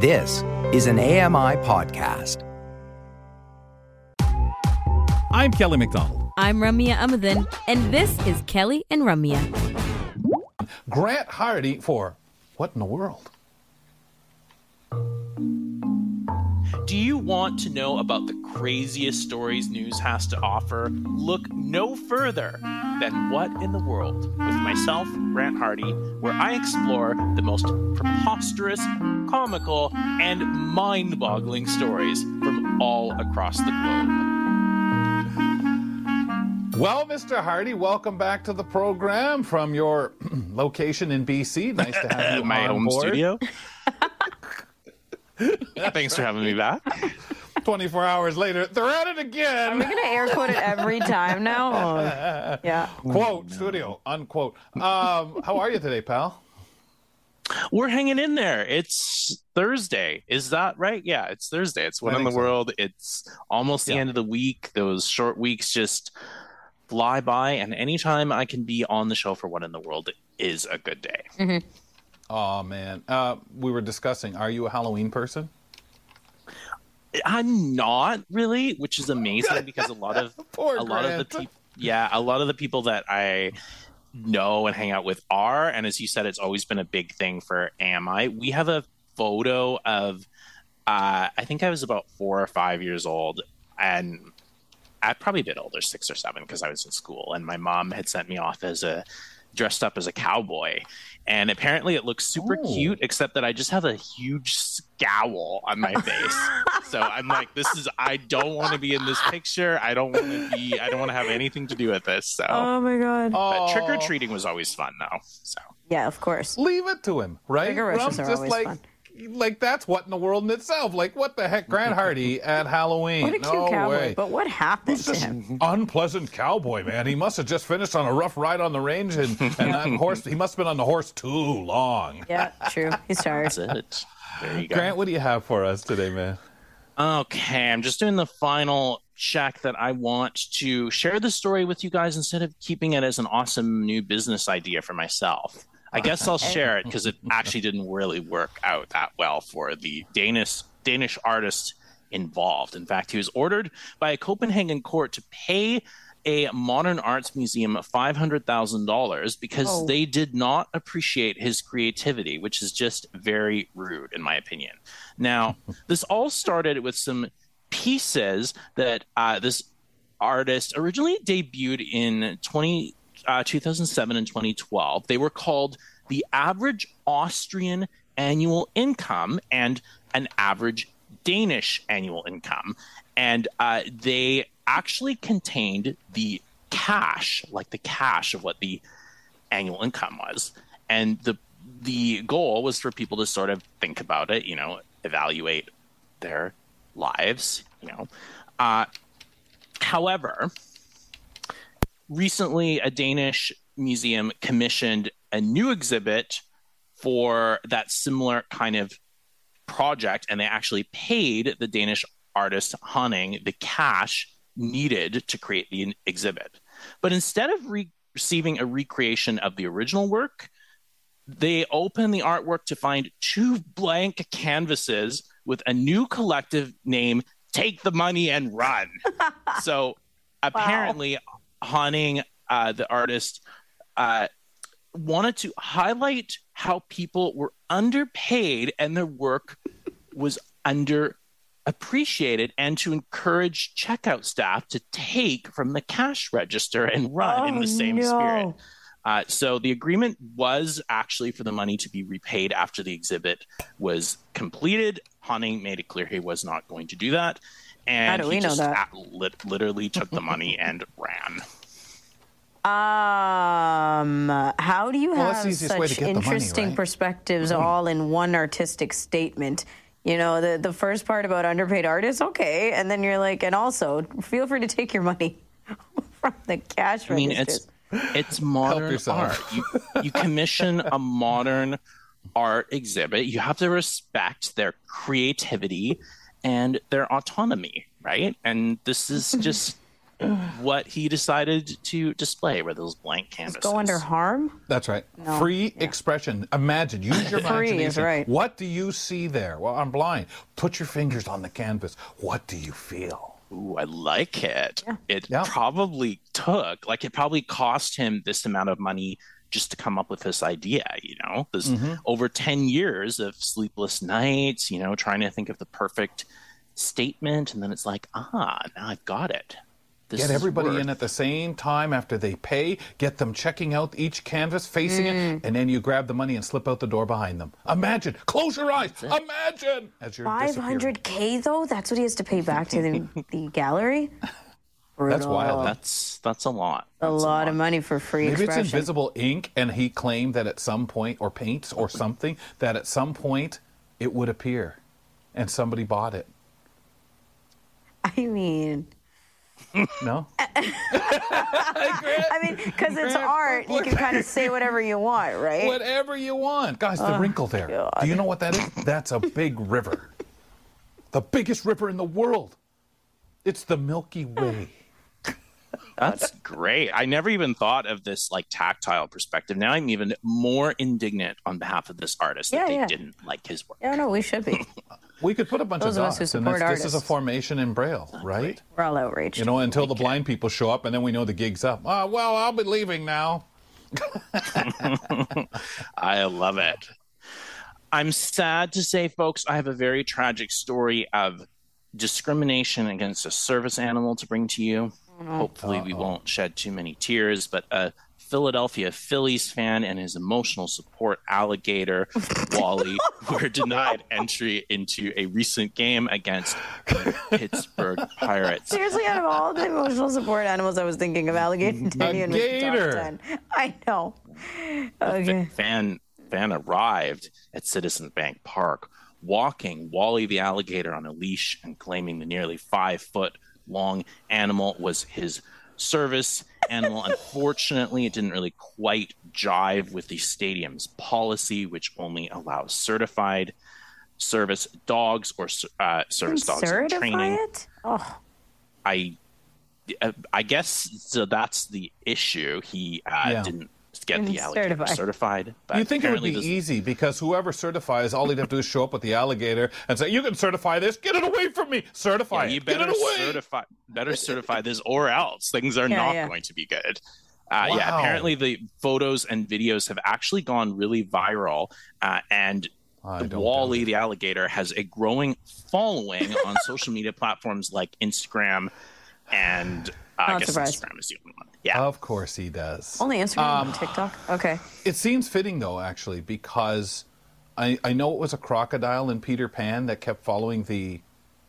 This is an AMI podcast. I'm Kelly MacDonald. I'm Ramya Amuthan, and this is Kelly and Ramya. Grant Hardy for What in the World? Do you want to know about the craziest stories news has to offer? Look no further than What in the World with myself, Grant Hardy, where I explore the most preposterous, comical, and mind boggling stories from all across the globe. Well, Mr. Hardy, welcome back to the program from your location in BC. Nice to have you My on home board. studio. Thanks for having me back. 24 hours later, they're at it again. Are we again. gonna air quote it every time now? Or- yeah. Quote, studio, unquote. Um, how are you today, pal? We're hanging in there. It's Thursday. Is that right? Yeah, it's Thursday. It's one in the so. world. It's almost the Yeah. end of the week. Those short weeks just fly by, and anytime I can be on the show for one in the world is a good day. Oh, man. Uh, we were discussing, are you a Halloween person? I'm not really, which is amazing because a lot of a lot of the people, yeah, a lot of the people that I know and hang out with are, and as you said, it's always been a big thing for AMI. We have a photo of, uh, I think I was about four or five years old, and I probably a bit older, six or seven, because I was in school, and my mom had sent me off as a dressed up as a cowboy. And apparently it looks super Oh. cute, except that I just have a huge scowl on my face. so I'm like, this is, I don't want to be in this picture. I don't want to be, I don't want to have anything to do with this. So, Oh my god. but trick or Oh. treating was always fun, though. So, Yeah, of course. Leave it to him, right? Trigger rushes Rump? are always like, fun. Like that's what in the world in itself. Like what the heck, Grant Hardy at Halloween? What a cute no cowboy. way. But what happened Who's to this him? unpleasant cowboy, man? He must have just finished on a rough ride on the range, and, and that horse. He must have been on the horse too long. Yeah, true. He's tired. that's it. There you go. Grant, what do you have for us today, man? Okay, I'm just doing the final check that I want to share the story with you guys instead of keeping it as an awesome new business idea for myself. I guess I'll share it because it actually didn't really work out that well for the Danish Danish artist involved. In fact, he was ordered by a Copenhagen court to pay a modern arts museum $500,000 because Oh. they did not appreciate his creativity, which is just very rude, in my opinion. Now, this all started with some pieces that uh, this artist originally debuted in 20, uh, 2007 and 2012. They were called The Average Austrian Annual Income and An Average Danish Annual Income. And uh, they actually contained the cash, like the cash of what the annual income was. And the the goal was for people to sort of think about it, you know, evaluate their lives, you know. Uh, however, recently a Danish museum commissioned a new exhibit for that similar kind of project, and they actually paid the Danish artist Haaning the cash needed to create the exhibit. But instead of re- receiving a recreation of the original work, they open the artwork to find two blank canvases with a new collective name take the money and run so apparently Haaning, uh, the artist uh, wanted to highlight how people were underpaid and their work was underappreciated and to encourage checkout staff to take from the cash register and run in Oh, the same no. spirit uh, so the agreement was actually for the money to be repaid after the exhibit was completed. Haaning made it clear he was not going to do that, and do he we know just that? a- lit- literally took the money and ran. Um, how do you Well, have the easiest way to such get the money, interesting right? perspectives all in one artistic statement? You know, the the first part about underpaid artists, okay, and then you're like, and also feel free to take your money from the cash I mean, registers. it's it's modern art. You you commission a modern art exhibit. You have to respect their creativity and their autonomy, right? And this is just what he decided to display were those blank canvases. Go under harm? That's right. No. Free expression. Imagine. Use your Free is imagination. right. What do you see there? Well, I'm blind. Put your fingers on the canvas. What do you feel? Ooh, I like it. It Yeah. probably took, like, it probably cost him this amount of money just to come up with this idea, you know? This Mm-hmm. over 10 years of sleepless nights, you know, trying to think of the perfect statement. And then it's like, ah, now I've got it. This Get everybody worth- in at the same time after they pay. Get them checking out each canvas, facing it, and then you grab the money and slip out the door behind them. Imagine. Close your eyes. Imagine as you're 500K, though? That's what he has to pay back to the, the gallery? That's wild. That's that's a lot. a That's lot of money for free Maybe it's expression. invisible ink, and he claimed that at some point, or paints, or something, that at some point it would appear, and somebody bought it. I mean, No, I mean, because it's art, you can kind of say whatever you want, right? whatever you want, guys. The oh, wrinkle there. God. Do you know what that is? That's a big river, the biggest river in the world. It's the Milky Way. That's great. I never even thought of this like tactile perspective. Now I'm even more indignant on behalf of this artist Yeah, that they yeah. didn't like his work. Yeah, no, we should be. We could put a bunch Those of of us dots, who and support this, this is a formation in Braille, right? We're all outraged. You know, until the blind people show up, and then we know the gig's up. Ah, well, I'll be leaving now. I love it. I'm sad to say, folks, I have a very tragic story of discrimination against a service animal to bring to you. Hopefully, we won't shed too many tears, but a Philadelphia Phillies fan and his emotional support alligator, Wally, were denied entry into a recent game against the Pittsburgh Pirates. Seriously, out of all the emotional support animals, I was thinking of alligator Teddy and gator. top 10. I know. Okay. fan fan arrived at Citizen Bank Park, walking Wally the alligator on a leash and claiming the nearly five foot long animal was his service animal. Unfortunately, it didn't really quite jive with the stadium's policy, which only allows certified service dogs or uh, service dogs in training. it? Oh, I, uh, I guess so. That's the issue. He uh, Yeah. didn't get the alligator certify. certified. But You think it would be this- easy because whoever certifies, all he'd have to do is show up with the alligator and say, "You can certify this. Get it away from me. Certify Yeah, you it. Get better it away." certify better certify this or else things are Yeah, not yeah. going to be good. Uh, Yeah, apparently the photos and videos have actually gone really viral, uh, and Wally the alligator has a growing following on social media platforms like Instagram and uh, I guess surprised. Instagram is the only one. Yeah, Of course he does. only Instagram Um, and TikTok? Okay. It seems fitting though, actually, because I, I know it was a crocodile in Peter Pan that kept following the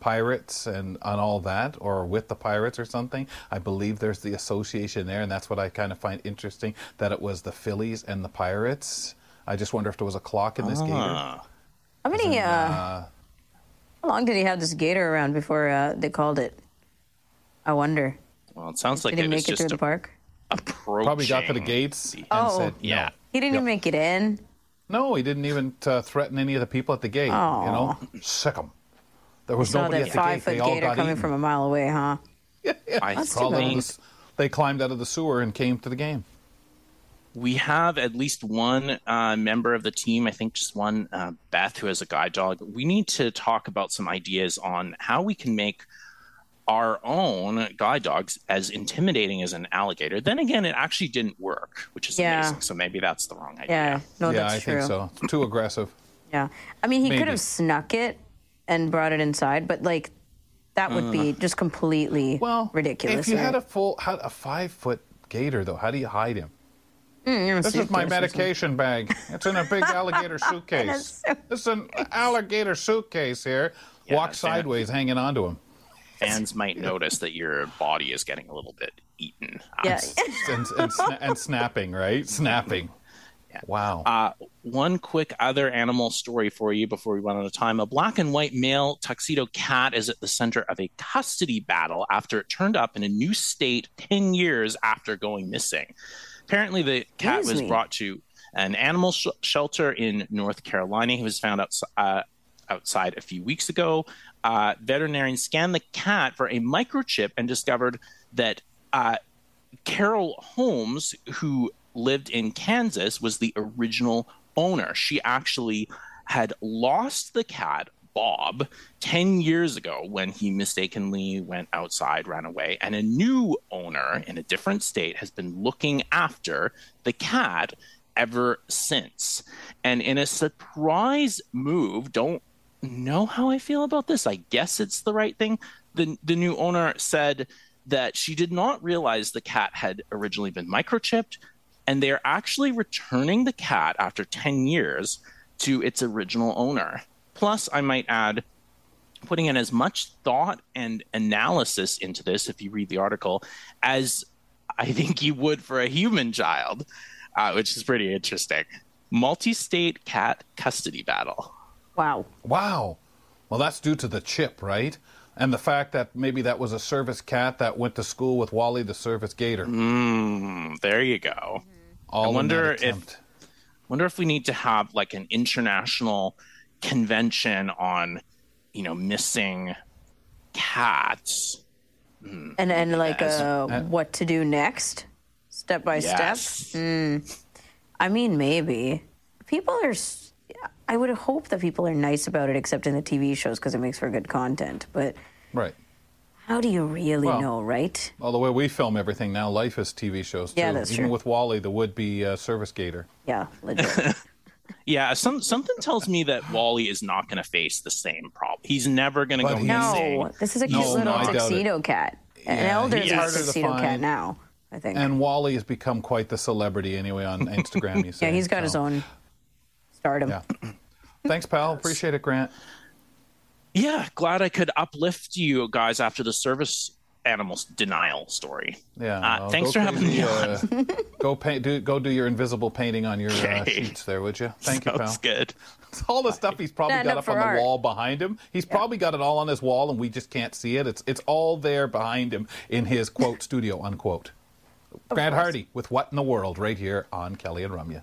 pirates and on all that, or with the pirates or something. I believe there's the association there, and that's what I kind of find interesting that it was the Phillies and the pirates. I just wonder if there was a clock in this gator. Ah. How many, uh, Uh, how long did he have this gator around before uh, they called it? I wonder. Well, it sounds like Did he it was make it just through the a- park? approaching. probably got to the gates and Oh. said, no. Yeah. He didn't Yep. even make it in. No, he didn't even uh, threaten any of the people at the gate. You know, sick 'em. There was Saw nobody that at the five gate. foot They all gator got coming eaten. from a mile away, huh? I That's too Crawled out of think the s- they climbed out of the sewer and came to the game. we have at least one uh, member of the team, I think just one, uh, Beth, who has a guide dog. We need to talk about some ideas on how we can make our own guide dogs as intimidating as an alligator. Then again, it actually didn't work, which is Yeah. amazing. So maybe that's the wrong idea. Yeah. No, yeah, that's I true. think so. It's too aggressive. Yeah. I mean, he Maybe. could have snuck it and brought it inside, but like that would be just completely. Well, ridiculous. If you had a full, had a five foot gator, though, how do you hide him? Mm, This is my medication bag. It's in a big alligator suitcase. This is an alligator suitcase here. Yeah, Walk that- sideways, hanging onto him. Fans might notice that your body is getting a little bit eaten. Yeah. and, and, sna- and snapping, right? Snapping. Wow. Uh, one quick other animal story for you before we run out of time. A black and white male tuxedo cat is at the center of a custody battle after it turned up in a new state 10 years after going missing. Apparently, the cat Excuse was me. brought to an animal sh- shelter in North Carolina. He was found outs- uh, outside a few weeks ago. Uh, veterinarians scanned the cat for a microchip and discovered that uh, Carol Holmes, who lived in Kansas, was the original owner. She actually had lost the cat, Bob, 10 years ago when he mistakenly went outside, ran away. And a new owner in a different state has been looking after the cat ever since. And in a surprise move, don't know how I feel about this. I guess it's the right thing. The, the new owner said that she did not realize the cat had originally been microchipped, and they're actually returning the cat after 10 years to its original owner. Plus, I might add, putting in as much thought and analysis into this, if you read the article, as I think you would for a human child, uh, which is pretty interesting. Multi state cat custody battle. Wow. Wow. Well, that's due to the chip, right? And the fact that maybe that was a service cat that went to school with Wally the service gator. Mm, there you go. All I wonder if wonder if we need to have like an international convention on, you know, missing cats. And and like Yes. uh, what to do next, step by Yes. step. I mean, maybe people are. s- I would hope that people are nice about it, except in the TV shows because it makes for good content. But Right. how do you really Well, know, right? Well, the way we film everything now, life is TV shows too. Yeah, that's Even true. with Wally, the would-be uh, service gator. Yeah, legit. Yeah, some something tells me that Wally is not going to face the same problem. He's never going to go missing. no, this is a cute No, little I doubt it. tuxedo cat. An Yeah, elder he's a tuxedo cat now. I think. And Wally has become quite the celebrity anyway on Instagram. You say, yeah, he's got his own stardom. Yeah. Thanks, pal. Appreciate it, Grant. Yeah, glad I could uplift you guys after the service animals denial story. Yeah. Uh, well, thanks for having me uh, go paint. Do go do your invisible painting on your uh, sheets there, would you? Thank you, pal. Sounds good. all the stuff he's probably Stand got up up for on the wall behind him. He's probably got it all on his wall, and we just can't see it. It's it's all there behind him in his quote studio unquote. Grant Hardy with What in the World right here on Kelly and Ramya.